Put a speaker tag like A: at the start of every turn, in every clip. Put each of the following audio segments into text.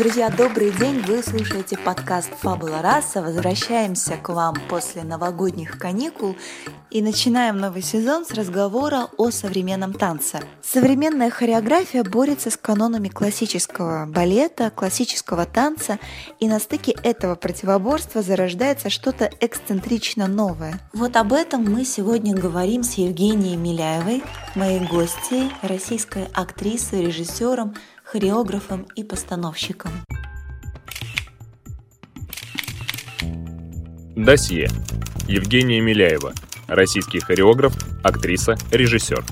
A: Друзья, добрый день! Вы слушаете подкаст «Фабула раса». Возвращаемся к вам после новогодних каникул и начинаем новый сезон с разговора о современном танце. Современная хореография борется с канонами классического балета, классического танца, и на стыке этого противоборства зарождается что-то эксцентрично новое. Вот об этом мы сегодня говорим с Евгенией Миляевой, моей гостьей, российской актрисой, режиссером, хореографом и постановщиком.
B: Досье. Евгения Миляева. Российский хореограф, актриса, режиссер.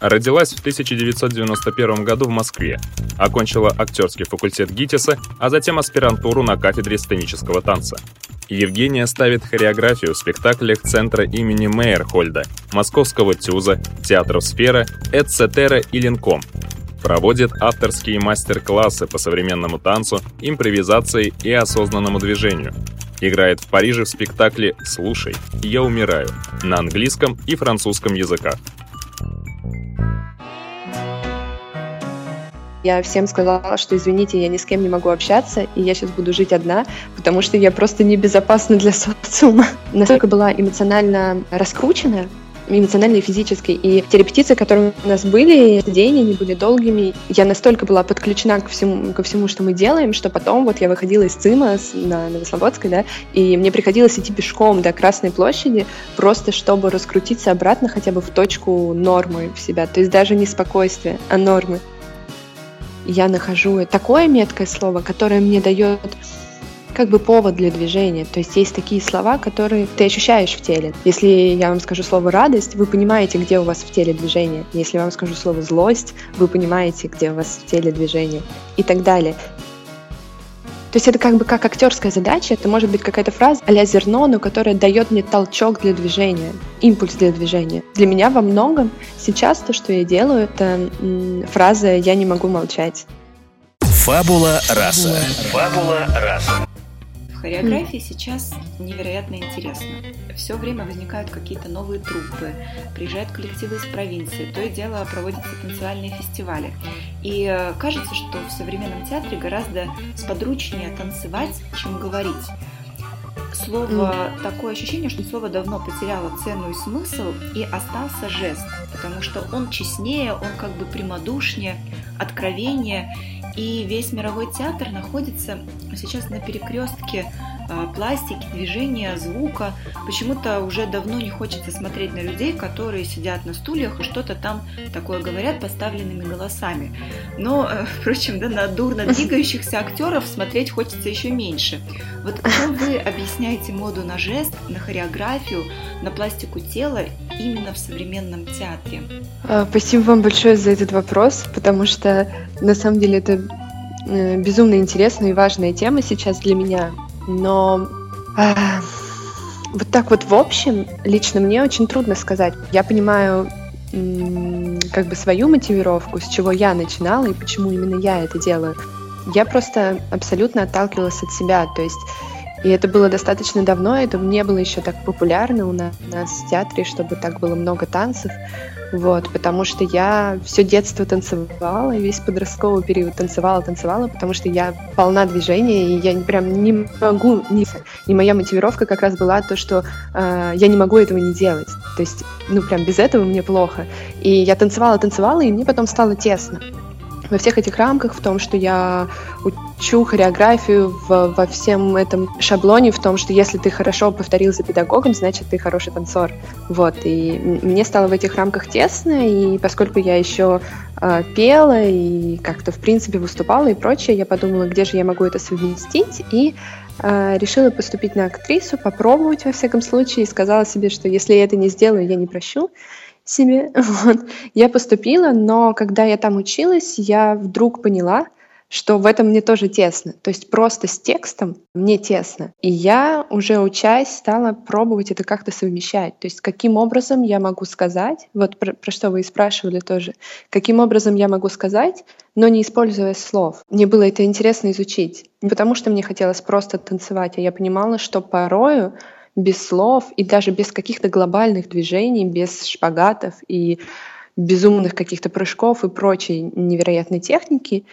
B: Родилась в 1991 году в Москве. Окончила актерский факультет ГИТИСа, а затем аспирантуру на кафедре сценического танца. Евгения ставит хореографию в спектаклях Центра имени Мейерхольда, Московского ТЮЗа, Театров Сфера, Эдцетера и Линком, Проводит авторские мастер-классы по современному танцу, импровизации и осознанному движению. Играет в Париже в спектакле «Слушай, я умираю» на английском и французском языках.
C: Я всем сказала, что извините, я ни с кем не могу общаться, и я сейчас буду жить одна, потому что я просто небезопасна для социума. Настолько была эмоционально раскручена, эмоционально и физически. И те репетиции, которые у нас были, день, они были долгими. Я настолько была подключена ко всему, ко всему, что мы делаем, что потом вот я выходила из ЦИМа на Новослободской, да, и мне приходилось идти пешком до Красной площади, просто чтобы раскрутиться обратно хотя бы в точку нормы в себя. То есть даже не спокойствие, а нормы. Я нахожу такое меткое слово, которое мне дает как бы повод для движения. То есть есть такие слова, которые ты ощущаешь в теле. Если я вам скажу слово радость, вы понимаете, где у вас в теле движение. Если я вам скажу слово злость, вы понимаете, где у вас в теле движение. И так далее. То есть это как бы как актерская задача, это может быть какая-то фраза а зерно, но которая дает мне толчок для движения, импульс для движения. Для меня во многом сейчас то, что я делаю, это м, фраза «я не могу молчать».
D: Фабула раса. Фабула
A: раса хореографии сейчас невероятно интересно. Все время возникают какие-то новые труппы, приезжают коллективы из провинции, то и дело проводятся танцевальные фестивали. И э, кажется, что в современном театре гораздо сподручнее танцевать, чем говорить. Слово, mm. такое ощущение, что слово давно потеряло цену и смысл, и остался жест, потому что он честнее, он как бы прямодушнее, откровение, и весь мировой театр находится сейчас на перекрестке пластики, движения, звука. Почему-то уже давно не хочется смотреть на людей, которые сидят на стульях и что-то там такое говорят поставленными голосами. Но, э, впрочем, да, на дурно двигающихся актеров смотреть хочется еще меньше. Вот как вы объясняете моду на жест, на хореографию, на пластику тела именно в современном театре?
C: А, спасибо вам большое за этот вопрос, потому что на самом деле это э, безумно интересная и важная тема сейчас для меня. Но э, вот так вот в общем, лично мне очень трудно сказать. Я понимаю как бы свою мотивировку, с чего я начинала и почему именно я это делаю. Я просто абсолютно отталкивалась от себя. То есть и это было достаточно давно, это не было еще так популярно у нас, у нас в театре, чтобы так было много танцев. Вот, потому что я все детство танцевала, весь подростковый период танцевала, танцевала, потому что я полна движения, и я прям не могу, не, и моя мотивировка как раз была то, что э, я не могу этого не делать. То есть, ну прям без этого мне плохо. И я танцевала, танцевала, и мне потом стало тесно во всех этих рамках, в том, что я учу хореографию, в, во всем этом шаблоне, в том, что если ты хорошо повторил за педагогом, значит, ты хороший танцор. Вот, и мне стало в этих рамках тесно, и поскольку я еще э, пела и как-то, в принципе, выступала и прочее, я подумала, где же я могу это совместить, и э, решила поступить на актрису, попробовать, во всяком случае, и сказала себе, что если я это не сделаю, я не прощу. Себе. Вот. Я поступила, но когда я там училась, я вдруг поняла, что в этом мне тоже тесно. То есть просто с текстом мне тесно. И я уже учась стала пробовать это как-то совмещать. То есть каким образом я могу сказать, вот про, про что вы и спрашивали тоже, каким образом я могу сказать, но не используя слов. Мне было это интересно изучить. Не потому что мне хотелось просто танцевать, а я понимала, что порою без слов и даже без каких-то глобальных движений, без шпагатов и безумных каких-то прыжков и прочей невероятной техники,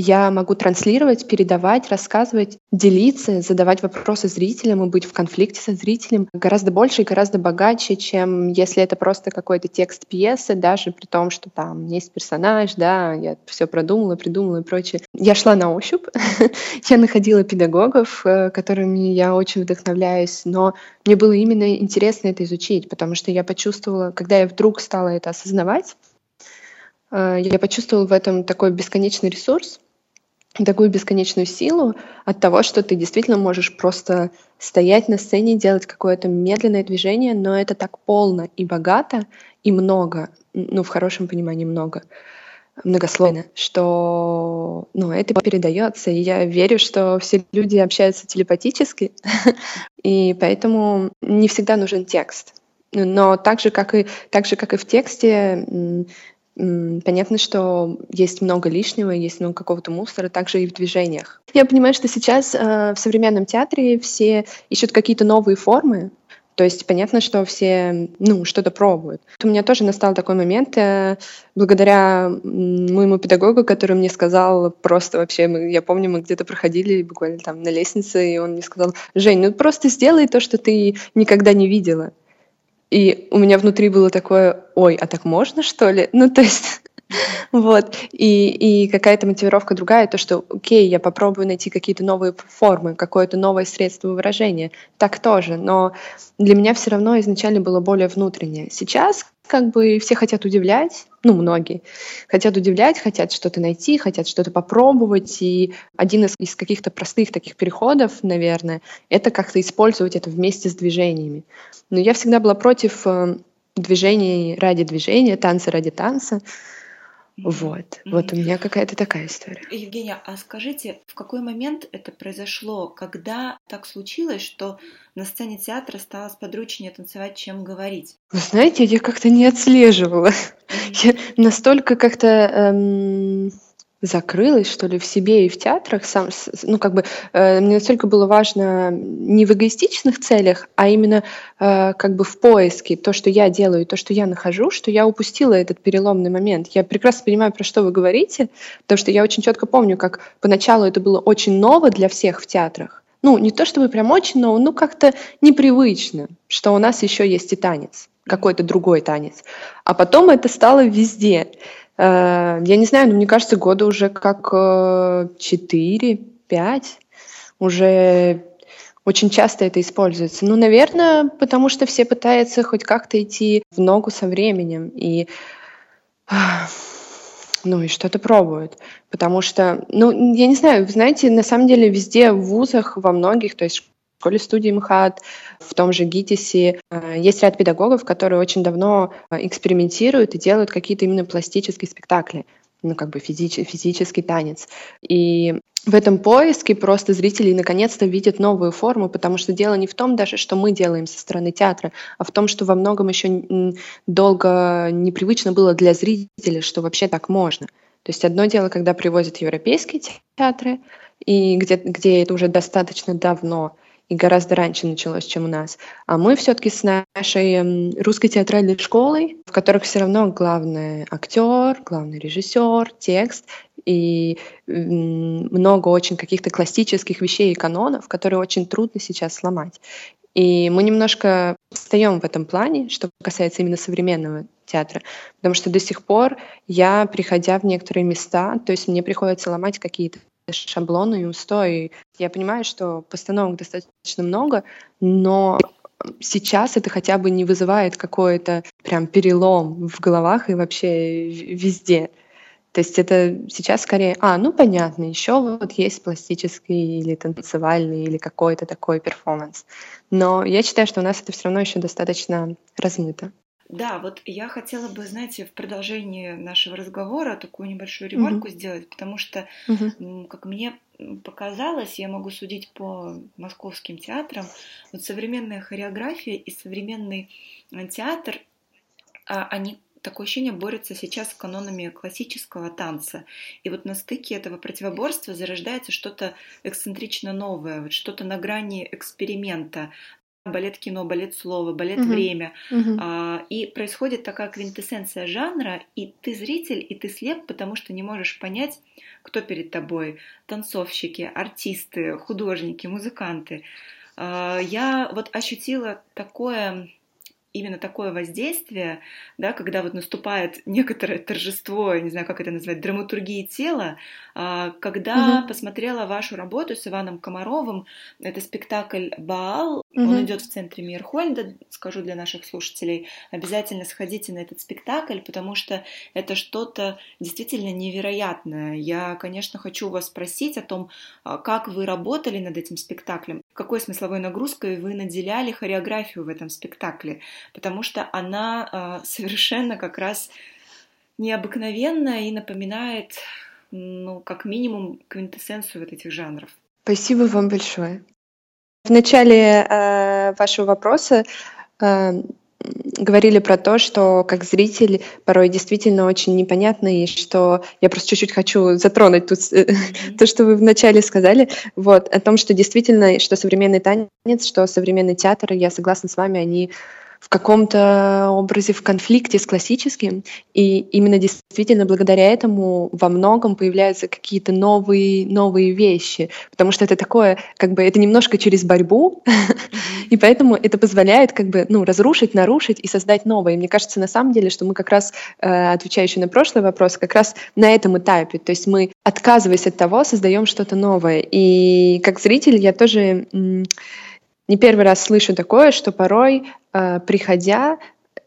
C: я могу транслировать, передавать, рассказывать, делиться, задавать вопросы зрителям и быть в конфликте со зрителем гораздо больше и гораздо богаче, чем если это просто какой-то текст пьесы, даже при том, что там есть персонаж, да, я все продумала, придумала и прочее. Я шла на ощупь, я находила педагогов, э, которыми я очень вдохновляюсь, но мне было именно интересно это изучить, потому что я почувствовала, когда я вдруг стала это осознавать, Э, я почувствовала в этом такой бесконечный ресурс, такую бесконечную силу от того, что ты действительно можешь просто стоять на сцене, делать какое-то медленное движение, но это так полно и богато, и много, ну, в хорошем понимании много, многослойно, что ну, это передается. И я верю, что все люди общаются телепатически, и поэтому не всегда нужен текст. Но так же, как и, так же, как и в тексте, Понятно, что есть много лишнего, есть много какого-то мусора, также и в движениях. Я понимаю, что сейчас э, в современном театре все ищут какие-то новые формы, то есть понятно, что все ну, что-то пробуют. У меня тоже настал такой момент, э, благодаря моему педагогу, который мне сказал просто вообще, мы, я помню, мы где-то проходили буквально там на лестнице, и он мне сказал, Жень, ну просто сделай то, что ты никогда не видела. И у меня внутри было такое, ой, а так можно, что ли? Ну, то есть вот. И, и какая-то мотивировка другая, то, что, окей, я попробую найти какие-то новые формы, какое-то новое средство выражения. Так тоже. Но для меня все равно изначально было более внутреннее. Сейчас как бы все хотят удивлять, ну, многие, хотят удивлять, хотят что-то найти, хотят что-то попробовать. И один из, из каких-то простых таких переходов, наверное, это как-то использовать это вместе с движениями. Но я всегда была против э, движений ради движения, танца ради танца. Вот, mm-hmm. вот у меня какая-то такая история.
A: Евгения, а скажите, в какой момент это произошло, когда так случилось, что на сцене театра стало сподручнее танцевать, чем говорить?
C: Вы знаете, я как-то не отслеживала. Mm-hmm. Я настолько как-то эм, закрылась, что ли, в себе и в театрах. Сам, ну, как бы, э, мне настолько было важно не в эгоистичных целях, а именно э, как бы в поиске то, что я делаю, то, что я нахожу, что я упустила этот переломный момент. Я прекрасно понимаю, про что вы говорите, потому что я очень четко помню, как поначалу это было очень ново для всех в театрах. Ну, не то чтобы прям очень но как-то непривычно, что у нас еще есть и танец какой-то другой танец. А потом это стало везде. Э, я не знаю, но мне кажется, года уже как 4-5 э, уже очень часто это используется. Ну, наверное, потому что все пытаются хоть как-то идти в ногу со временем и ну и что-то пробуют. Потому что, ну, я не знаю, знаете, на самом деле везде в вузах, во многих, то есть школе студии МХАТ, в том же ГИТИСе э, есть ряд педагогов, которые очень давно э, экспериментируют и делают какие-то именно пластические спектакли ну, как бы физич, физический танец. И в этом поиске просто зрители наконец-то видят новую форму, потому что дело не в том даже, что мы делаем со стороны театра, а в том, что во многом еще долго непривычно было для зрителей, что вообще так можно. То есть одно дело, когда привозят европейские театры, и где, где это уже достаточно давно, и гораздо раньше началось, чем у нас. А мы все-таки с нашей русской театральной школой, в которых все равно главный актер, главный режиссер, текст и много очень каких-то классических вещей и канонов, которые очень трудно сейчас сломать. И мы немножко встаем в этом плане, что касается именно современного театра, потому что до сих пор я, приходя в некоторые места, то есть мне приходится ломать какие-то шаблоны и устои. Я понимаю, что постановок достаточно много, но сейчас это хотя бы не вызывает какой-то прям перелом в головах и вообще везде. То есть это сейчас скорее, а, ну понятно, еще вот есть пластический или танцевальный или какой-то такой перформанс. Но я считаю, что у нас это все равно еще достаточно размыто.
A: Да, вот я хотела бы, знаете, в продолжении нашего разговора такую небольшую ремарку mm-hmm. сделать, потому что, mm-hmm. как мне показалось, я могу судить по московским театрам, вот современная хореография и современный э, театр, а, они такое ощущение борются сейчас с канонами классического танца. И вот на стыке этого противоборства зарождается что-то эксцентрично новое, вот что-то на грани эксперимента, балет кино, балет слова, балет uh-huh. время. Uh-huh. А, и происходит такая квинтэссенция жанра, и ты зритель, и ты слеп, потому что не можешь понять, кто перед тобой. Танцовщики, артисты, художники, музыканты. А, я вот ощутила такое именно такое воздействие, да, когда вот наступает некоторое торжество, я не знаю, как это назвать, драматургии тела, а, когда угу. посмотрела вашу работу с Иваном Комаровым, это спектакль «Баал», угу. он идет в центре Мирхольда, скажу для наших слушателей, обязательно сходите на этот спектакль, потому что это что-то действительно невероятное. Я, конечно, хочу вас спросить о том, а, как вы работали над этим спектаклем, какой смысловой нагрузкой вы наделяли хореографию в этом спектакле, потому что она а, совершенно как раз необыкновенная и напоминает ну, как минимум, квинтэссенцию вот этих жанров.
C: Спасибо вам большое. В начале э, вашего вопроса э, говорили про то, что как зритель порой действительно очень непонятно, и что я просто чуть-чуть хочу затронуть тут mm-hmm. то, что вы вначале сказали, вот, о том, что действительно, что современный танец, что современный театр, я согласна с вами, они в каком-то образе в конфликте с классическим, и именно действительно благодаря этому во многом появляются какие-то новые, новые вещи, потому что это такое, как бы это немножко через борьбу, и поэтому это позволяет как бы, ну, разрушить, нарушить и создать новое. И мне кажется, на самом деле, что мы как раз, э, отвечающие на прошлый вопрос, как раз на этом этапе, то есть мы, отказываясь от того, создаем что-то новое. И как зритель я тоже не первый раз слышу такое, что порой, э, приходя,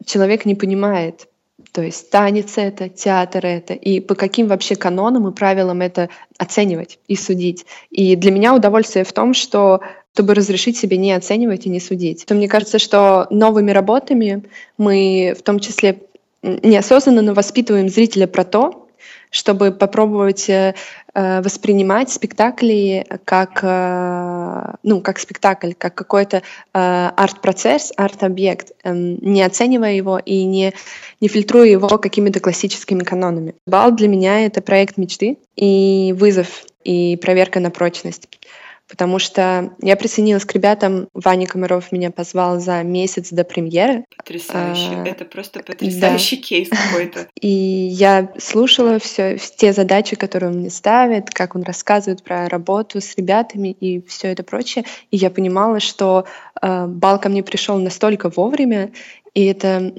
C: человек не понимает, то есть танец это, театр это, и по каким вообще канонам и правилам это оценивать и судить. И для меня удовольствие в том, что чтобы разрешить себе не оценивать и не судить. То мне кажется, что новыми работами мы в том числе неосознанно воспитываем зрителя про то, чтобы попробовать э, воспринимать спектакли как, э, ну, как спектакль, как какой-то арт-процесс, арт-объект, эм, не оценивая его и не, не фильтруя его какими-то классическими канонами. Бал для меня — это проект мечты и вызов, и проверка на прочность потому что я присоединилась к ребятам. Ваня Комаров меня позвал за месяц до премьеры.
A: Потрясающе. А, Это просто потрясающий да. кейс какой-то.
C: И я слушала все, те задачи, которые он мне ставит, как он рассказывает про работу с ребятами и все это прочее. И я понимала, что э, бал ко мне пришел настолько вовремя, и это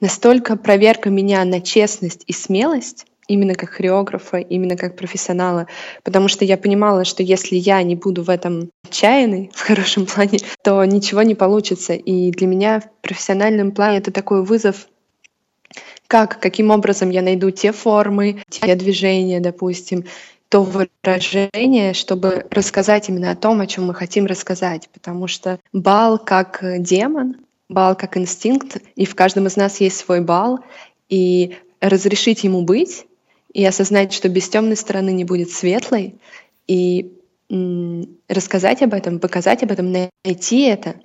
C: настолько проверка меня на честность и смелость, именно как хореографа, именно как профессионала, потому что я понимала, что если я не буду в этом отчаянной, в хорошем плане, то ничего не получится. И для меня в профессиональном плане это такой вызов как, каким образом я найду те формы, те движения, допустим, то выражение, чтобы рассказать именно о том, о чем мы хотим рассказать. Потому что бал как демон, бал как инстинкт, и в каждом из нас есть свой бал, и разрешить ему быть и осознать, что без темной стороны не будет светлой, и рассказать об этом, показать об этом, найти это.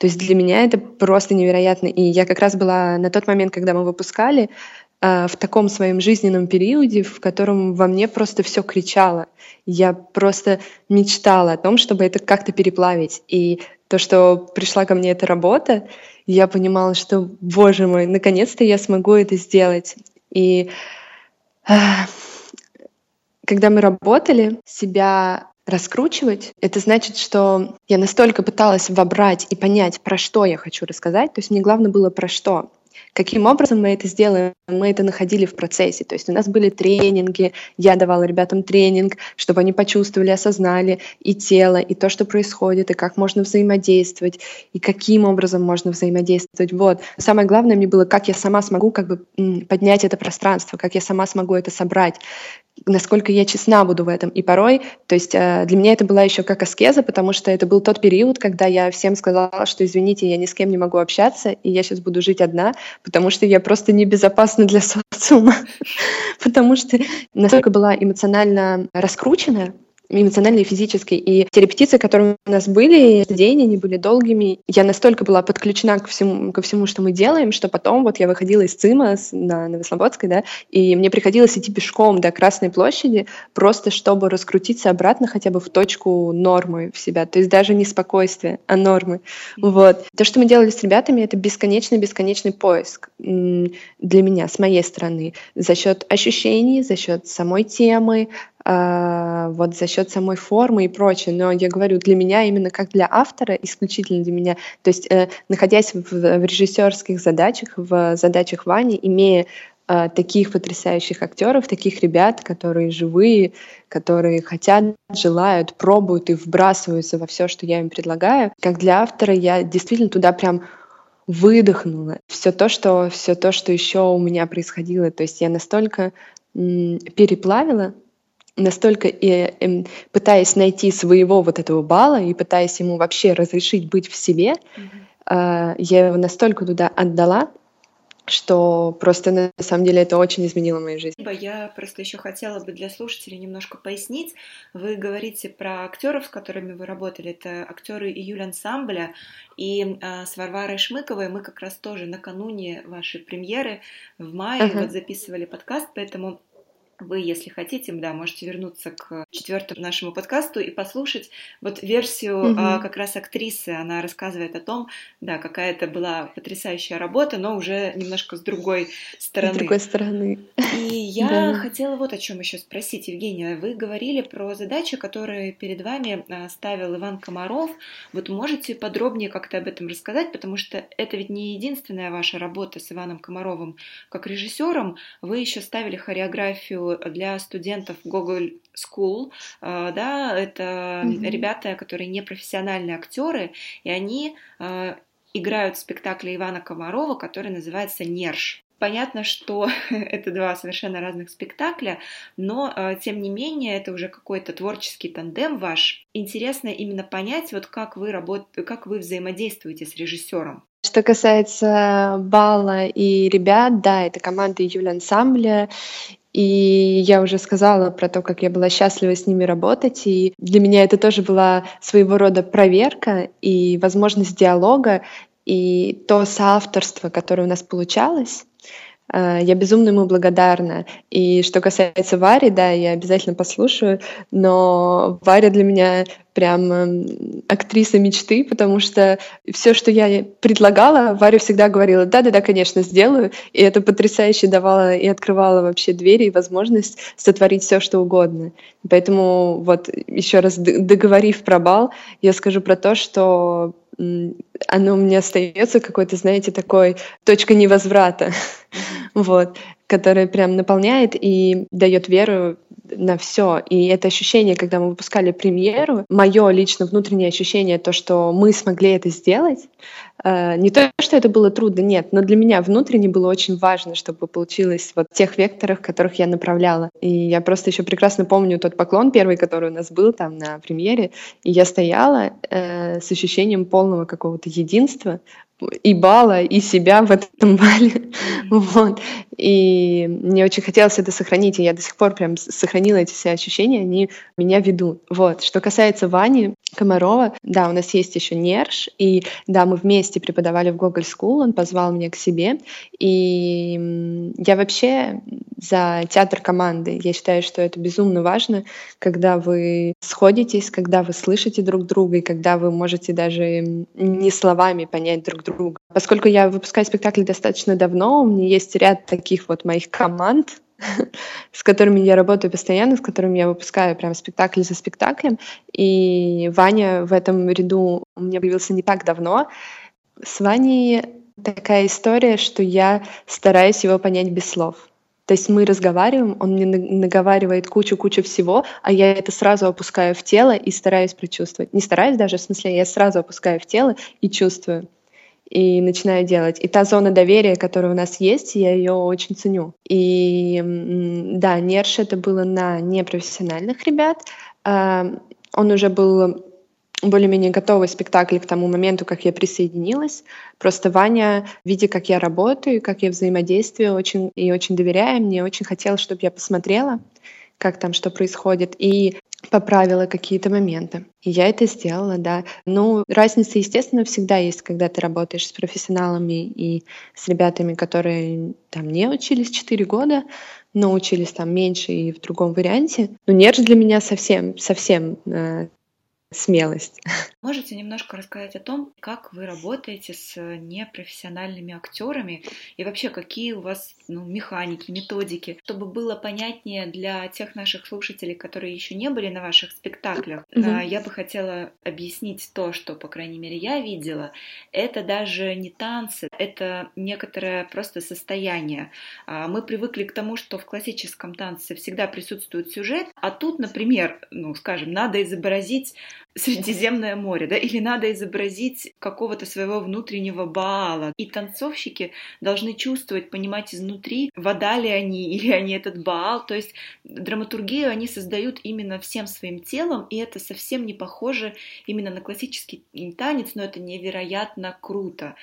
C: То есть для меня это просто невероятно. И я как раз была на тот момент, когда мы выпускали, а, в таком своем жизненном периоде, в котором во мне просто все кричало. Я просто мечтала о том, чтобы это как-то переплавить. И то, что пришла ко мне эта работа, я понимала, что, боже мой, наконец-то я смогу это сделать. И когда мы работали, себя раскручивать, это значит, что я настолько пыталась вобрать и понять, про что я хочу рассказать. То есть мне главное было про что. Каким образом мы это сделаем? Мы это находили в процессе. То есть у нас были тренинги, я давала ребятам тренинг, чтобы они почувствовали, осознали и тело, и то, что происходит, и как можно взаимодействовать, и каким образом можно взаимодействовать. Вот. Самое главное мне было, как я сама смогу как бы поднять это пространство, как я сама смогу это собрать, насколько я честна буду в этом. И порой, то есть э, для меня это была еще как аскеза, потому что это был тот период, когда я всем сказала, что извините, я ни с кем не могу общаться, и я сейчас буду жить одна, потому что я просто небезопасна для социума, потому что настолько была эмоционально раскручена, эмоционально и физически. И те репетиции, которые у нас были, день, они были долгими. Я настолько была подключена ко всему, ко всему, что мы делаем, что потом вот я выходила из ЦИМа на Новослободской, да, и мне приходилось идти пешком до Красной площади, просто чтобы раскрутиться обратно хотя бы в точку нормы в себя. То есть даже не спокойствие, а нормы. Вот. То, что мы делали с ребятами, это бесконечный-бесконечный поиск для меня, с моей стороны, за счет ощущений, за счет самой темы, вот за счет самой формы и прочее. Но я говорю, для меня именно как для автора, исключительно для меня, то есть э, находясь в, в режиссерских задачах, в задачах Вани, имея э, таких потрясающих актеров, таких ребят, которые живые, которые хотят, желают, пробуют и вбрасываются во все, что я им предлагаю. Как для автора я действительно туда прям выдохнула все то, что все то, что еще у меня происходило. То есть я настолько переплавила настолько и, и эм, пытаясь найти своего вот этого балла и пытаясь ему вообще разрешить быть в себе, mm-hmm. э, я его настолько туда отдала, что просто на самом деле это очень изменило мою жизнь.
A: Я просто еще хотела бы для слушателей немножко пояснить. Вы говорите про актеров, с которыми вы работали. Это актеры июль ансамбля. И э, с Варварой Шмыковой мы как раз тоже накануне вашей премьеры в мае uh-huh. вот записывали подкаст, поэтому вы, если хотите, да, можете вернуться к четвертому нашему подкасту и послушать вот версию mm-hmm. а, как раз актрисы. Она рассказывает о том, да, какая это была потрясающая работа, но уже немножко с другой стороны. С
C: другой стороны.
A: И я да. хотела вот о чем еще спросить, Евгения. Вы говорили про задачи, которые перед вами а, ставил Иван Комаров. Вот можете подробнее как-то об этом рассказать, потому что это ведь не единственная ваша работа с Иваном Комаровым как режиссером. Вы еще ставили хореографию для студентов Google School, э, да, это mm-hmm. ребята, которые не профессиональные актеры, и они э, играют в спектакле Ивана Комарова, который называется «Нерж». Понятно, что это два совершенно разных спектакля, но э, тем не менее это уже какой-то творческий тандем ваш. Интересно именно понять, вот как вы работ... как вы взаимодействуете с режиссером.
C: Что касается Бала и ребят, да, это команда Юля Ансамбля, и я уже сказала про то, как я была счастлива с ними работать. И для меня это тоже была своего рода проверка и возможность диалога, и то соавторство, которое у нас получалось. Э, я безумно ему благодарна. И что касается Вари, да, я обязательно послушаю, но Варя для меня прям эм, актриса мечты, потому что все, что я предлагала, Варя всегда говорила, да-да-да, конечно, сделаю, и это потрясающе давало и открывало вообще двери и возможность сотворить все, что угодно. Поэтому вот еще раз договорив про бал, я скажу про то, что оно у меня остается какой-то, знаете, такой точка невозврата, вот, которая прям наполняет и дает веру на все. И это ощущение, когда мы выпускали премьеру, мое лично внутреннее ощущение, то, что мы смогли это сделать, э, не то, что это было трудно, нет, но для меня внутренне было очень важно, чтобы получилось вот в тех векторах, которых я направляла. И я просто еще прекрасно помню тот поклон первый, который у нас был там на премьере, и я стояла э, с ощущением полного какого-то единства, и бала, и себя в этом бале. Вот. И мне очень хотелось это сохранить, и я до сих пор прям сохранила эти все ощущения, они меня ведут. Вот. Что касается Вани Комарова, да, у нас есть еще Нерш, и да, мы вместе преподавали в Google School, он позвал меня к себе, и я вообще за театр команды. Я считаю, что это безумно важно, когда вы сходитесь, когда вы слышите друг друга, и когда вы можете даже не словами понять друг друга. Поскольку я выпускаю спектакли достаточно давно, у меня есть ряд таких вот моих команд, с которыми я работаю постоянно, с которыми я выпускаю прям спектакль за спектаклем. И Ваня в этом ряду у меня появился не так давно. С Ваней такая история, что я стараюсь его понять без слов. То есть мы разговариваем, он мне наговаривает кучу-кучу всего, а я это сразу опускаю в тело и стараюсь прочувствовать. Не стараюсь даже, в смысле, я сразу опускаю в тело и чувствую. И начинаю делать. И та зона доверия, которая у нас есть, я ее очень ценю. И да, Нерш это было на непрофессиональных ребят. А, он уже был более-менее готовый спектакль к тому моменту, как я присоединилась. Просто Ваня, видя, как я работаю, как я взаимодействую очень, и очень доверяя мне, очень хотела, чтобы я посмотрела, как там что происходит. И поправила какие-то моменты. И я это сделала, да. Ну, разница, естественно, всегда есть, когда ты работаешь с профессионалами и с ребятами, которые там не учились 4 года, но учились там меньше и в другом варианте. Но же для меня совсем, совсем э, смелость.
A: Можете немножко рассказать о том, как вы работаете с непрофессиональными актерами и вообще какие у вас ну, механики, методики, чтобы было понятнее для тех наших слушателей, которые еще не были на ваших спектаклях. Mm-hmm. Я бы хотела объяснить то, что, по крайней мере, я видела. Это даже не танцы, это некоторое просто состояние. А, мы привыкли к тому, что в классическом танце всегда присутствует сюжет, а тут, например, ну, скажем, надо изобразить Средиземное море, да, или надо изобразить какого-то своего внутреннего Баала. И танцовщики должны чувствовать, понимать изнутри, вода ли они, или они этот Баал. То есть драматургию они создают именно всем своим телом, и это совсем не похоже именно на классический танец, но это невероятно круто.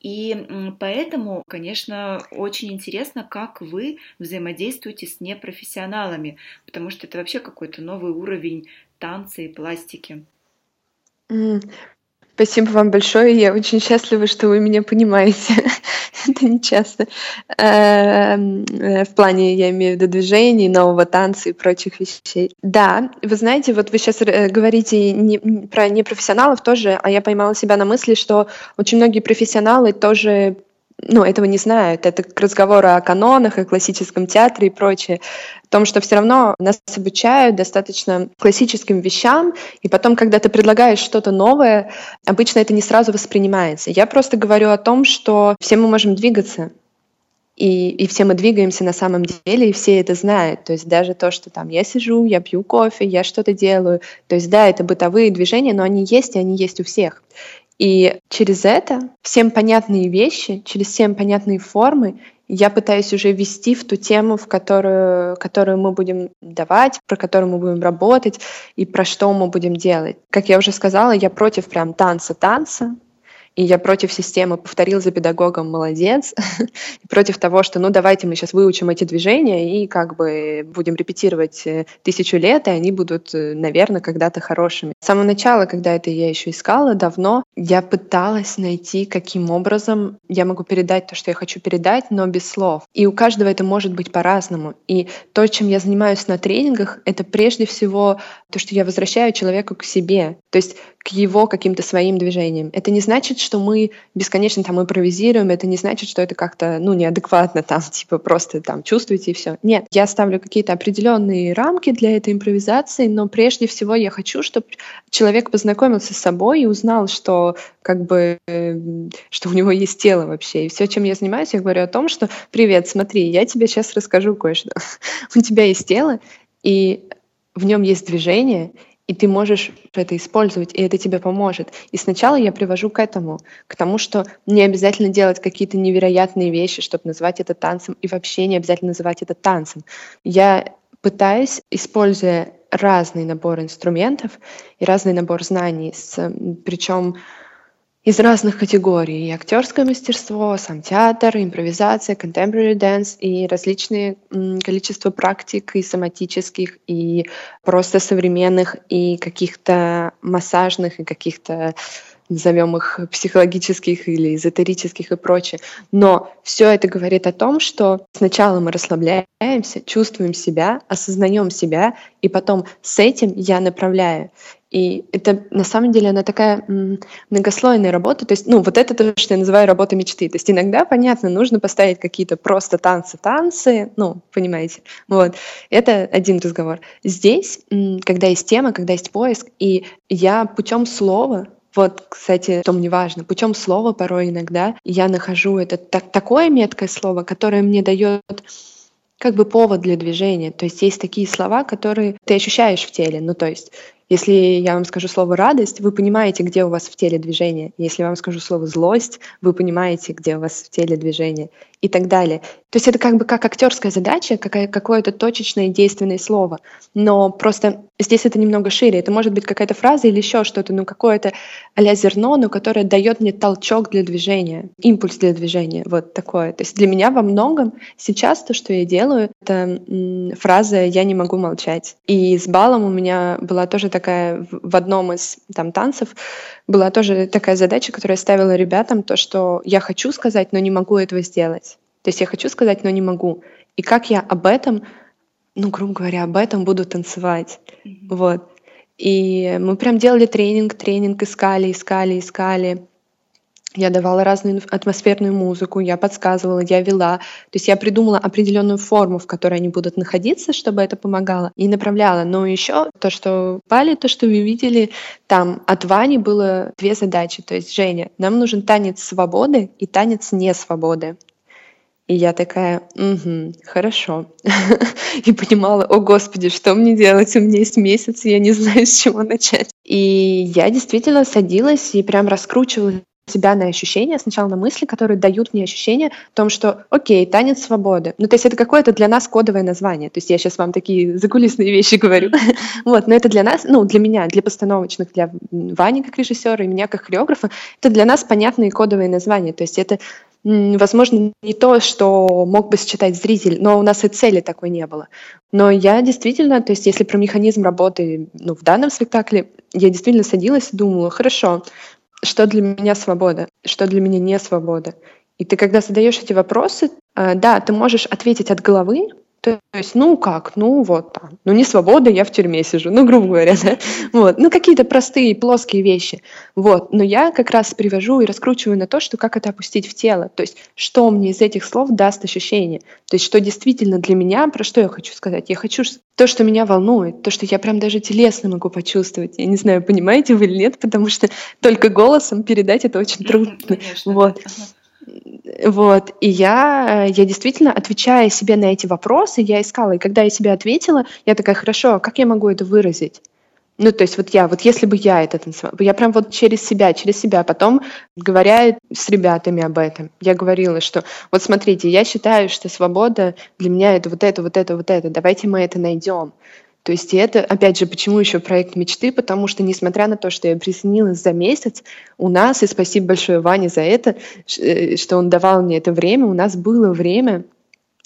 A: И поэтому, конечно, очень интересно, как вы взаимодействуете с непрофессионалами, потому что это вообще какой-то новый уровень танца и пластики.
C: Спасибо вам большое. Я очень счастлива, что вы меня понимаете. Это не часто. Эм, э, в плане, я имею в виду движений, нового танца и прочих вещей. Да, вы знаете, вот вы сейчас э, говорите не, про непрофессионалов тоже, а я поймала себя на мысли, что очень многие профессионалы тоже ну, этого не знают. Это к разговору о канонах, о классическом театре и прочее. О том, что все равно нас обучают достаточно классическим вещам, и потом, когда ты предлагаешь что-то новое, обычно это не сразу воспринимается. Я просто говорю о том, что все мы можем двигаться, и, и все мы двигаемся на самом деле, и все это знают. То есть даже то, что там я сижу, я пью кофе, я что-то делаю. То есть да, это бытовые движения, но они есть, и они есть у всех. И через это всем понятные вещи, через всем понятные формы я пытаюсь уже ввести в ту тему, в которую, которую мы будем давать, про которую мы будем работать и про что мы будем делать. Как я уже сказала, я против прям танца-танца, и я против системы повторил за педагогом молодец, против того, что ну давайте мы сейчас выучим эти движения и как бы будем репетировать э, тысячу лет, и они будут, э, наверное, когда-то хорошими. С самого начала, когда это я еще искала давно, я пыталась найти, каким образом я могу передать то, что я хочу передать, но без слов. И у каждого это может быть по-разному. И то, чем я занимаюсь на тренингах, это прежде всего то, что я возвращаю человеку к себе, то есть к его каким-то своим движениям. Это не значит, что мы бесконечно там импровизируем, это не значит, что это как-то, ну, неадекватно там, типа просто там чувствуете и все. Нет, я ставлю какие-то определенные рамки для этой импровизации, но прежде всего я хочу, чтобы человек познакомился с собой и узнал, что как бы, что у него есть тело вообще. И все, чем я занимаюсь, я говорю о том, что привет, смотри, я тебе сейчас расскажу кое-что. у тебя есть тело, и в нем есть движение, и ты можешь это использовать, и это тебе поможет. И сначала я привожу к этому, к тому, что не обязательно делать какие-то невероятные вещи, чтобы назвать это танцем, и вообще не обязательно называть это танцем. Я пытаюсь, используя разный набор инструментов и разный набор знаний, причем из разных категорий. И актерское мастерство, сам театр, импровизация, contemporary dance и различные количество практик и соматических, и просто современных, и каких-то массажных, и каких-то назовем их психологических или эзотерических и прочее. Но все это говорит о том, что сначала мы расслабляемся, чувствуем себя, осознаем себя, и потом с этим я направляю. И это на самом деле она такая многослойная работа. То есть, ну, вот это то, что я называю работа мечты. То есть иногда, понятно, нужно поставить какие-то просто танцы-танцы, ну, понимаете. Вот. Это один разговор. Здесь, когда есть тема, когда есть поиск, и я путем слова вот, кстати, что мне важно, путем слова порой иногда я нахожу это так, такое меткое слово, которое мне дает как бы повод для движения. То есть есть такие слова, которые ты ощущаешь в теле. Ну, то есть Если я вам скажу слово «радость», вы понимаете, где у вас в теле движение. Если я вам скажу слово «злость», вы понимаете, где у вас в теле движение и так далее. То есть это как бы как актерская задача, какое-то точечное действенное слово. Но просто здесь это немного шире. Это может быть какая-то фраза или еще что-то, ну какое-то а зерно, но которое дает мне толчок для движения, импульс для движения, вот такое. То есть для меня во многом сейчас то, что я делаю, это фраза «я не могу молчать». И с балом у меня была тоже такая, в одном из там танцев, была тоже такая задача, которую я ставила ребятам, то, что я хочу сказать, но не могу этого сделать. То есть я хочу сказать, но не могу. И как я об этом, ну, грубо говоря, об этом буду танцевать. Mm-hmm. Вот. И мы прям делали тренинг, тренинг, искали, искали, искали. Я давала разную атмосферную музыку, я подсказывала, я вела. То есть я придумала определенную форму, в которой они будут находиться, чтобы это помогало, и направляла. Но еще то, что Пали, то, что вы видели, там от Вани было две задачи. То есть, Женя, нам нужен танец свободы и танец не свободы. И я такая, угу, хорошо. и понимала, о господи, что мне делать? У меня есть месяц, я не знаю, с чего начать. И я действительно садилась и прям раскручивала себя на ощущения, сначала на мысли, которые дают мне ощущение о том, что окей, танец свободы. Ну, то есть это какое-то для нас кодовое название. То есть я сейчас вам такие закулисные вещи говорю. вот, но это для нас, ну, для меня, для постановочных, для Вани как режиссера и меня как хореографа, это для нас понятные кодовые названия. То есть это возможно, не то, что мог бы считать зритель, но у нас и цели такой не было. Но я действительно, то есть если про механизм работы ну, в данном спектакле, я действительно садилась и думала, хорошо, что для меня свобода, что для меня не свобода. И ты, когда задаешь эти вопросы, э, да, ты можешь ответить от головы, то есть, ну как, ну вот там, ну не свобода, я в тюрьме сижу, ну грубо говоря, да, вот, ну какие-то простые плоские вещи, вот, но я как раз привожу и раскручиваю на то, что как это опустить в тело, то есть, что мне из этих слов даст ощущение, то есть, что действительно для меня, про что я хочу сказать, я хочу то, что меня волнует, то, что я прям даже телесно могу почувствовать, я не знаю, понимаете вы или нет, потому что только голосом передать это очень трудно, Конечно, вот. Ага. Вот, и я, я действительно, отвечая себе на эти вопросы, я искала, и когда я себе ответила, я такая, хорошо, а как я могу это выразить? Ну, то есть вот я, вот если бы я это танцевала, я прям вот через себя, через себя, потом говоря с ребятами об этом, я говорила, что вот смотрите, я считаю, что свобода для меня это вот это, вот это, вот это, давайте мы это найдем. То есть и это, опять же, почему еще проект мечты? Потому что, несмотря на то, что я присоединилась за месяц, у нас, и спасибо большое Ване за это, э, что он давал мне это время, у нас было время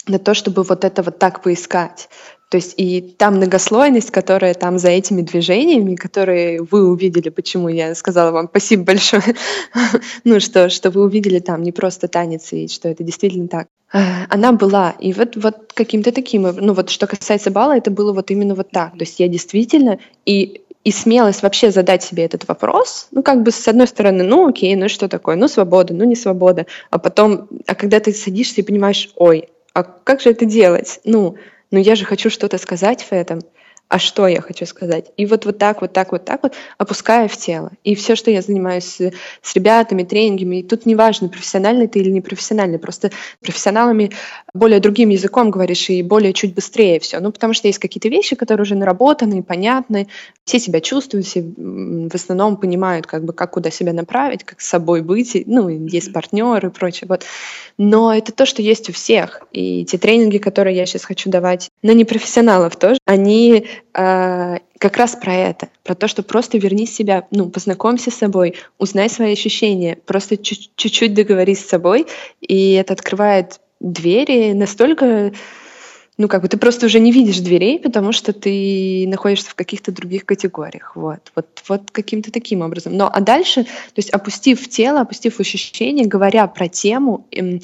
C: на то, чтобы вот это вот так поискать. То есть и та многослойность, которая там за этими движениями, которые вы увидели, почему я сказала вам спасибо большое, ну что, что вы увидели там не просто танец, и что это действительно так. А, она была, и вот, вот каким-то таким, ну вот что касается бала, это было вот именно вот так. То есть я действительно, и и смелость вообще задать себе этот вопрос, ну, как бы, с одной стороны, ну, окей, ну, что такое, ну, свобода, ну, не свобода, а потом, а когда ты садишься и понимаешь, ой, а как же это делать? Ну, но я же хочу что-то сказать в этом а что я хочу сказать. И вот, вот так, вот так, вот так вот, опуская в тело. И все, что я занимаюсь с, ребятами, тренингами, и тут неважно, профессиональный ты или не профессиональный, просто профессионалами более другим языком говоришь и более чуть быстрее все. Ну, потому что есть какие-то вещи, которые уже наработаны, понятны, все себя чувствуют, все в основном понимают, как бы, как куда себя направить, как с собой быть, ну, есть партнеры и прочее. Вот. Но это то, что есть у всех. И те тренинги, которые я сейчас хочу давать на непрофессионалов тоже, они э, как раз про это, про то, что просто верни себя, ну, познакомься с собой, узнай свои ощущения, просто чуть-чуть договорись с собой, и это открывает двери настолько ну, как бы ты просто уже не видишь дверей, потому что ты находишься в каких-то других категориях. Вот, вот, вот каким-то таким образом. Но а дальше, то есть опустив тело, опустив ощущения, говоря про тему, эм,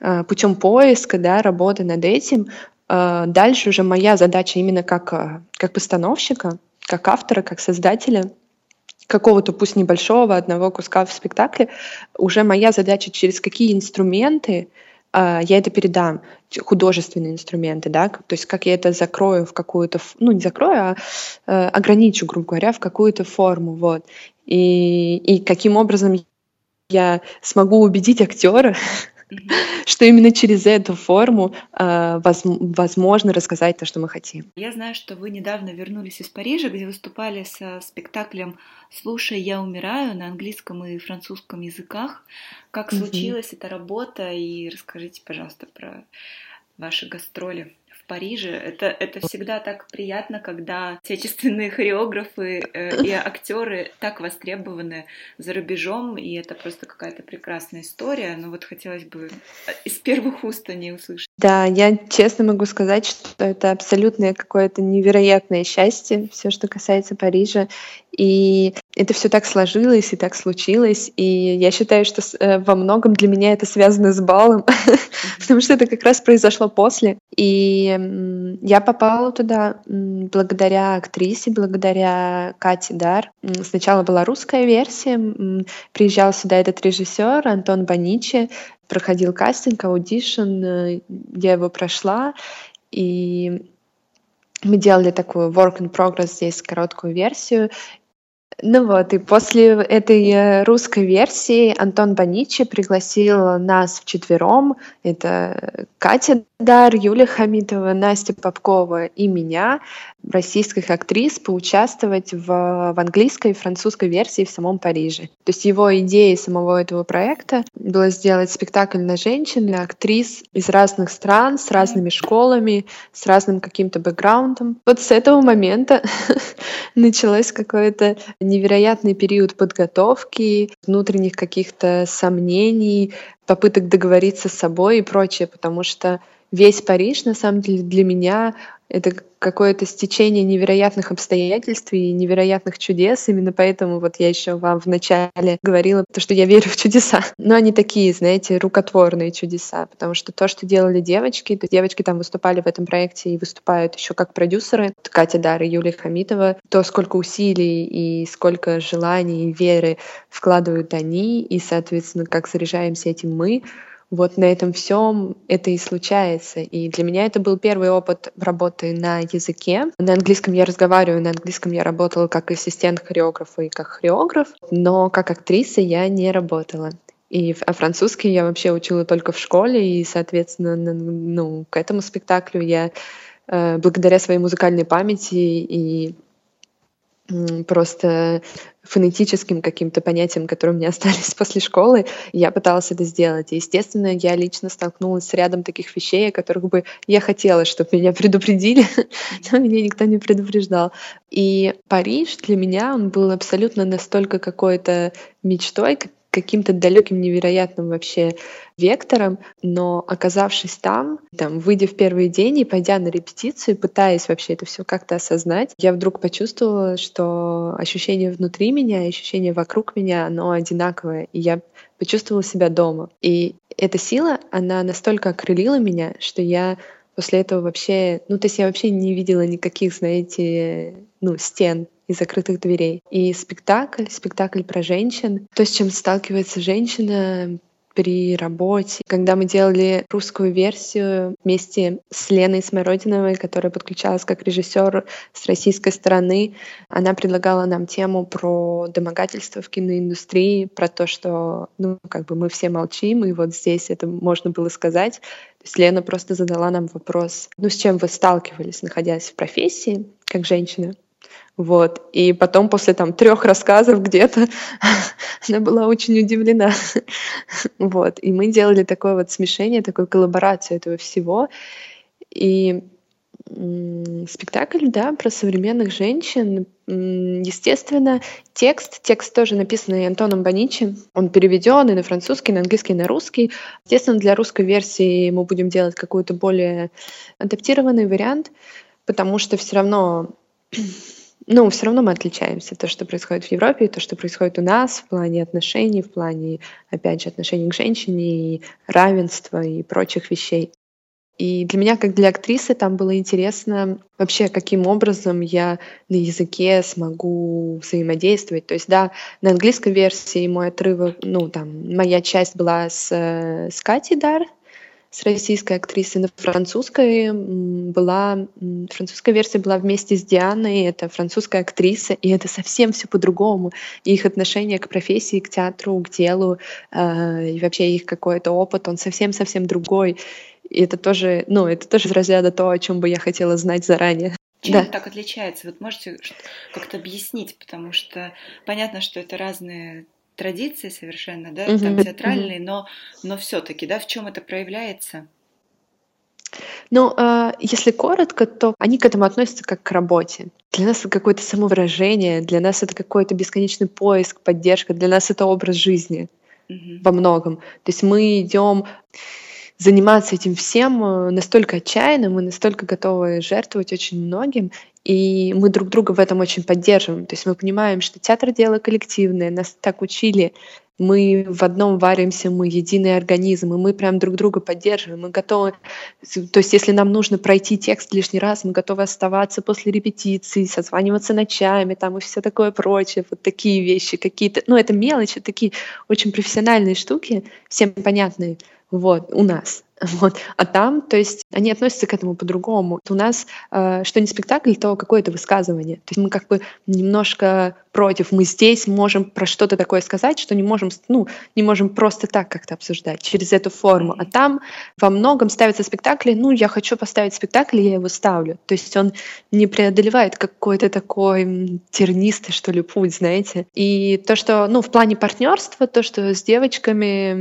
C: э, путем поиска, да, работы над этим, дальше уже моя задача именно как, э, как постановщика, как автора, как создателя какого-то, пусть небольшого, одного куска в спектакле, уже моя задача через какие инструменты а, я это передам, художественные инструменты, да, то есть как я это закрою в какую-то, ну не закрою, а э, ограничу, грубо говоря, в какую-то форму, вот. И, и каким образом я смогу убедить актера, что именно через эту форму э, возможно рассказать то, что мы хотим.
A: Я знаю, что вы недавно вернулись из Парижа, где выступали со спектаклем «Слушай, я умираю» на английском и французском языках. Как случилась эта работа? И расскажите, пожалуйста, про ваши гастроли. Париже. Это, это всегда так приятно, когда отечественные хореографы э, и актеры так востребованы за рубежом, и это просто какая-то прекрасная история. Но вот хотелось бы из первых уст о ней услышать.
C: Да, я честно могу сказать, что это абсолютное какое-то невероятное счастье, все, что касается Парижа. И это все так сложилось и так случилось. И я считаю, что э, во многом для меня это связано с балом, потому что это как раз произошло после. И я попала туда благодаря актрисе, благодаря Кате Дар. Сначала была русская версия. Приезжал сюда этот режиссер Антон Баничи, проходил кастинг, audition, э, я его прошла, и мы делали такую work in progress здесь, короткую версию, ну вот, и после этой э, русской версии Антон Баничи пригласил нас вчетвером. Это Катя Дар, Юлия Хамитова, Настя Попкова и меня российских актрис поучаствовать в, в английской и французской версии в самом Париже. То есть его идеей самого этого проекта было сделать спектакль на женщин, для актрис из разных стран, с разными школами, с разным каким-то бэкграундом. Вот с этого момента началось какой-то невероятный период подготовки, внутренних каких-то сомнений, попыток договориться с собой и прочее, потому что весь Париж, на самом деле, для меня это какое-то стечение невероятных обстоятельств и невероятных чудес. Именно поэтому вот я еще вам в начале говорила, то, что я верю в чудеса. Но они такие, знаете, рукотворные чудеса, потому что то, что делали девочки, то девочки там выступали в этом проекте и выступают еще как продюсеры, Катя Дар и Юлия Хамитова, то, сколько усилий и сколько желаний и веры вкладывают они, и, соответственно, как заряжаемся этим мы, вот на этом всем это и случается. И для меня это был первый опыт работы на языке. На английском я разговариваю, на английском я работала как ассистент хореографа и как хореограф, но как актриса я не работала. И а французский я вообще учила только в школе, и, соответственно, ну, к этому спектаклю я э, благодаря своей музыкальной памяти и просто фонетическим каким-то понятиям, которые у меня остались после школы, я пыталась это сделать. И, естественно, я лично столкнулась с рядом таких вещей, о которых бы я хотела, чтобы меня предупредили, но меня никто не предупреждал. И Париж для меня, он был абсолютно настолько какой-то мечтой, каким-то далеким, невероятным вообще вектором, но оказавшись там, там, выйдя в первый день и пойдя на репетицию, пытаясь вообще это все как-то осознать, я вдруг почувствовала, что ощущение внутри меня, ощущение вокруг меня, оно одинаковое, и я почувствовала себя дома. И эта сила, она настолько окрылила меня, что я после этого вообще, ну, то есть я вообще не видела никаких, знаете, ну, стен и закрытых дверей. И спектакль, спектакль про женщин, то, с чем сталкивается женщина при работе. Когда мы делали русскую версию вместе с Леной Смородиновой, которая подключалась как режиссер с российской стороны, она предлагала нам тему про домогательство в киноиндустрии, про то, что ну, как бы мы все молчим, и вот здесь это можно было сказать. То есть Лена просто задала нам вопрос, ну с чем вы сталкивались, находясь в профессии как женщина? Вот. И потом после там трех рассказов где-то она была очень удивлена. вот. И мы делали такое вот смешение, такую коллаборацию этого всего. И спектакль, да, про современных женщин. Естественно, текст, текст тоже написанный Антоном Боничи, он переведен и на французский, и на английский, и на русский. Естественно, для русской версии мы будем делать какой-то более адаптированный вариант, потому что все равно ну, все равно мы отличаемся. То, что происходит в Европе, то, что происходит у нас в плане отношений, в плане, опять же, отношений к женщине, и равенства и прочих вещей. И для меня, как для актрисы, там было интересно вообще, каким образом я на языке смогу взаимодействовать. То есть, да, на английской версии мой отрывок, ну, там, моя часть была с, с Катей Дар, с российской актрисой, на французской была, французская версия была вместе с Дианой, это французская актриса, и это совсем все по-другому. Их отношение к профессии, к театру, к делу, э, и вообще их какой-то опыт, он совсем-совсем другой. И это тоже, ну, это тоже из разряда то, о чем бы я хотела знать заранее.
A: Чем да. так отличается? Вот можете как-то объяснить, потому что понятно, что это разные традиции совершенно, да, угу, там театральные, но, но все-таки, да, в чем это проявляется?
C: Ну, э, если коротко, то они к этому относятся как к работе. Для нас это какое-то самовыражение, для нас это какой-то бесконечный поиск, поддержка, для нас это образ жизни угу. во многом. То есть мы идем заниматься этим всем э, настолько отчаянно, мы настолько готовы жертвовать очень многим, и мы друг друга в этом очень поддерживаем. То есть мы понимаем, что театр — дело коллективное, нас так учили, мы в одном варимся, мы единый организм, и мы прям друг друга поддерживаем, мы готовы, то есть если нам нужно пройти текст лишний раз, мы готовы оставаться после репетиции, созваниваться ночами там и все такое прочее, вот такие вещи какие-то, ну это мелочи, такие очень профессиональные штуки, всем понятные, вот, у нас. Вот. А там, то есть, они относятся к этому по-другому. У нас, э, что не спектакль, то какое-то высказывание. То есть мы как бы немножко против. Мы здесь можем про что-то такое сказать, что не можем, ну, не можем просто так как-то обсуждать через эту форму. А там во многом ставятся спектакли, ну, я хочу поставить спектакль, я его ставлю. То есть он не преодолевает какой-то такой тернистый, что ли, путь, знаете. И то, что, ну, в плане партнерства, то, что с девочками,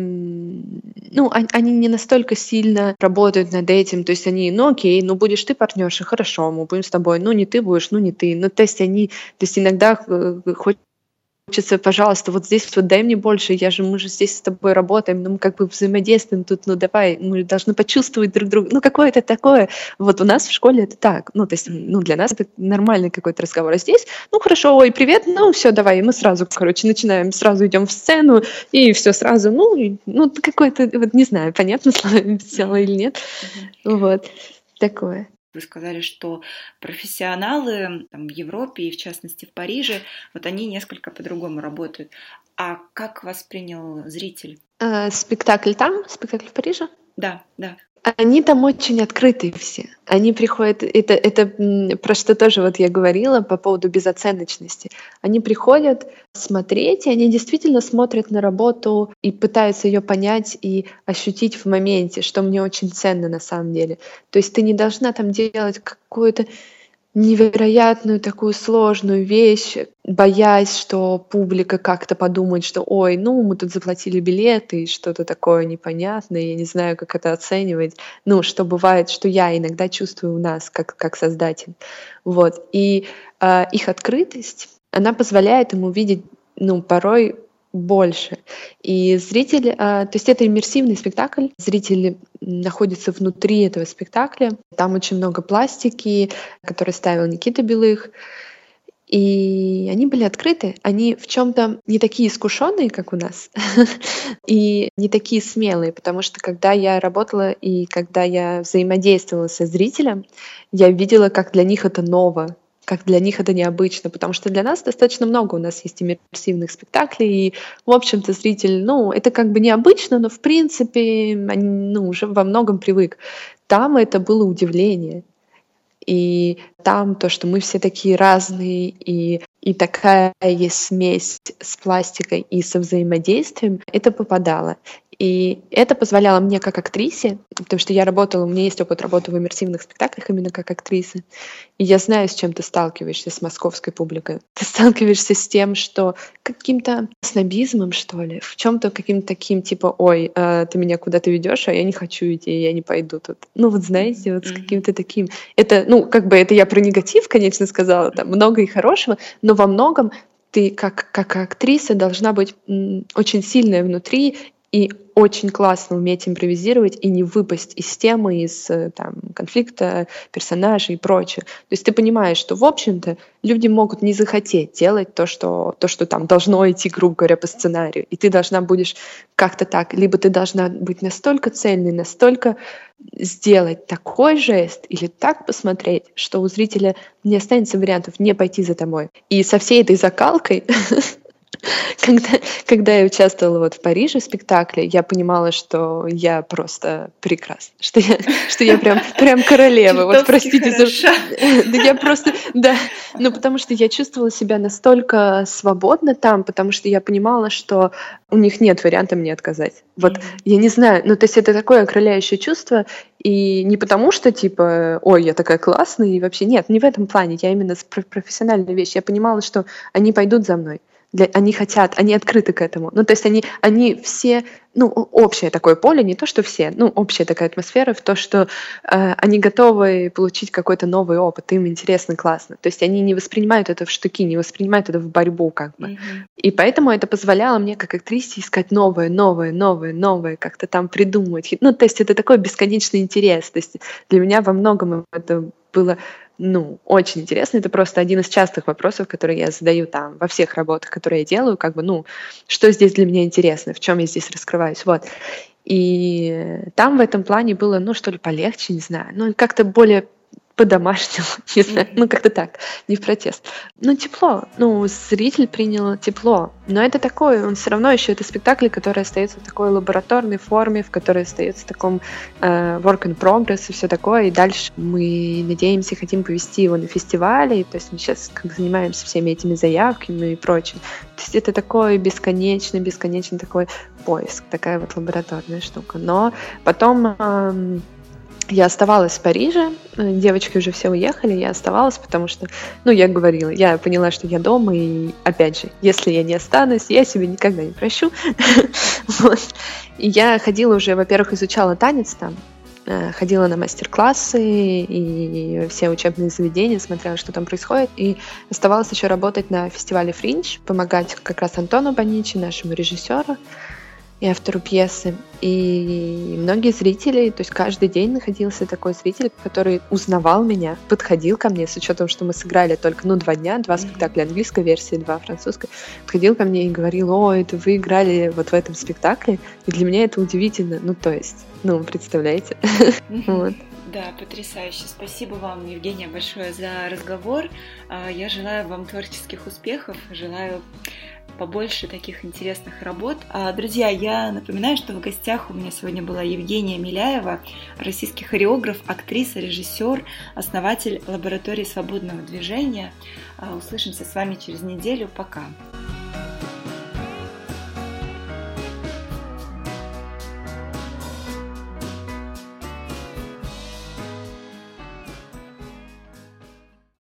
C: ну, они не настолько сильно работают над этим. То есть они, ну, окей, ну, будешь ты партнерша, хорошо, мы будем с тобой. Ну, не ты будешь, ну, не ты. Ну, то есть они, то есть иногда э, хочется, пожалуйста, вот здесь вот дай мне больше, я же, мы же здесь с тобой работаем, ну мы как бы взаимодействуем тут, ну давай, мы должны почувствовать друг друга, ну какое-то такое, вот у нас в школе это так, ну то есть, ну для нас это нормальный какой-то разговор, а здесь, ну хорошо, ой, привет, ну все, давай, и мы сразу, короче, начинаем, сразу идем в сцену, и все сразу, ну, ну какое-то, вот не знаю, понятно слово или нет, вот, такое.
A: Вы сказали, что профессионалы там, в Европе и в частности в Париже, вот они несколько по-другому работают. А как воспринял зритель?
C: Э, спектакль там, спектакль в Париже?
A: Да, да.
C: Они там очень открытые все. Они приходят, это, это про что тоже вот я говорила по поводу безоценочности. Они приходят смотреть, и они действительно смотрят на работу и пытаются ее понять и ощутить в моменте, что мне очень ценно на самом деле. То есть ты не должна там делать какую-то невероятную такую сложную вещь, боясь, что публика как-то подумает, что ой, ну мы тут заплатили билеты и что-то такое непонятное, я не знаю, как это оценивать. Ну, что бывает, что я иногда чувствую у нас как, как создатель. Вот. И э, их открытость, она позволяет ему видеть ну, порой больше. И зритель, а, то есть это иммерсивный спектакль, зритель находится внутри этого спектакля, там очень много пластики, который ставил Никита Белых, и они были открыты, они в чем-то не такие искушенные, как у нас, и не такие смелые, потому что когда я работала и когда я взаимодействовала со зрителем, я видела, как для них это ново, как для них это необычно, потому что для нас достаточно много у нас есть иммерсивных спектаклей, и, в общем-то, зритель, ну, это как бы необычно, но, в принципе, они, ну, уже во многом привык. Там это было удивление. И там то, что мы все такие разные, и, и такая есть смесь с пластикой и со взаимодействием, это попадало. И это позволяло мне как актрисе, потому что я работала, у меня есть опыт работы в иммерсивных спектаклях именно как актриса, и я знаю, с чем ты сталкиваешься с московской публикой. Ты сталкиваешься с тем, что каким-то снобизмом, что ли, в чем-то каким-то таким, типа, ой, э, ты меня куда-то ведешь, а я не хочу идти, я не пойду тут. Ну вот знаете, вот с каким-то таким. Это, ну, как бы это я про негатив, конечно, сказала, там много и хорошего, но во многом ты как, как актриса должна быть очень сильная внутри и очень классно уметь импровизировать и не выпасть из темы, из э, там, конфликта персонажей и прочее. То есть ты понимаешь, что, в общем-то, люди могут не захотеть делать то, что, то, что там должно идти, грубо говоря, по сценарию. И ты должна будешь как-то так, либо ты должна быть настолько цельной, настолько сделать такой жест или так посмотреть, что у зрителя не останется вариантов не пойти за тобой. И со всей этой закалкой когда, когда я участвовала вот в Париже в спектакле, я понимала, что я просто прекрасна, что я, что я прям, прям королева. Вот простите за... Да я просто, да, ну потому что я чувствовала себя настолько свободно там, потому что я понимала, что у них нет варианта мне отказать. Вот mm-hmm. я не знаю, ну то есть это такое окрыляющее чувство, и не потому что типа, ой, я такая классная, и вообще нет, не в этом плане, я именно с профессиональной вещи. Я понимала, что они пойдут за мной для, они хотят, они открыты к этому. Ну, то есть они, они все, ну, общее такое поле, не то, что все, ну, общая такая атмосфера в то, что э, они готовы получить какой-то новый опыт, им интересно, классно. То есть они не воспринимают это в штуки, не воспринимают это в борьбу, как бы. Mm-hmm. И поэтому это позволяло мне, как актрисе, искать новое, новое, новое, новое, как-то там придумывать. Ну, то есть это такой бесконечный интерес. То есть для меня во многом это было ну, очень интересно. Это просто один из частых вопросов, которые я задаю там во всех работах, которые я делаю, как бы, ну, что здесь для меня интересно, в чем я здесь раскрываюсь, вот. И там в этом плане было, ну, что ли, полегче, не знаю, ну, как-то более по-домашнему, не знаю, ну как-то так, не в протест. Ну тепло, ну зритель принял тепло, но это такое, он все равно еще это спектакль, который остается в такой лабораторной форме, в которой остается в таком э, work in progress и все такое, и дальше мы надеемся, хотим повести его на фестивале, то есть мы сейчас как бы занимаемся всеми этими заявками и прочим. То есть это такой бесконечный, бесконечный такой поиск, такая вот лабораторная штука. Но потом э, я оставалась в Париже, девочки уже все уехали, я оставалась, потому что, ну, я говорила, я поняла, что я дома, и, опять же, если я не останусь, я себе никогда не прощу. И я ходила уже, во-первых, изучала танец там, э, ходила на мастер-классы и все учебные заведения, смотрела, что там происходит, и оставалась еще работать на фестивале «Фринч», помогать как раз Антону Баничи, нашему режиссеру, и автору пьесы. И многие зрители, то есть каждый день находился такой зритель, который узнавал меня, подходил ко мне, с учетом, что мы сыграли только, ну, два дня, два спектакля английской версии, два французской, подходил ко мне и говорил, о, это вы играли вот в этом спектакле, и для меня это удивительно, ну, то есть, ну, представляете?
A: Да, потрясающе. Спасибо вам, Евгения, большое за разговор. А, я желаю вам творческих успехов, желаю побольше таких интересных работ. А, друзья, я напоминаю, что в гостях у меня сегодня была Евгения Миляева, российский хореограф, актриса, режиссер, основатель лаборатории свободного движения. А, услышимся с вами через неделю. Пока.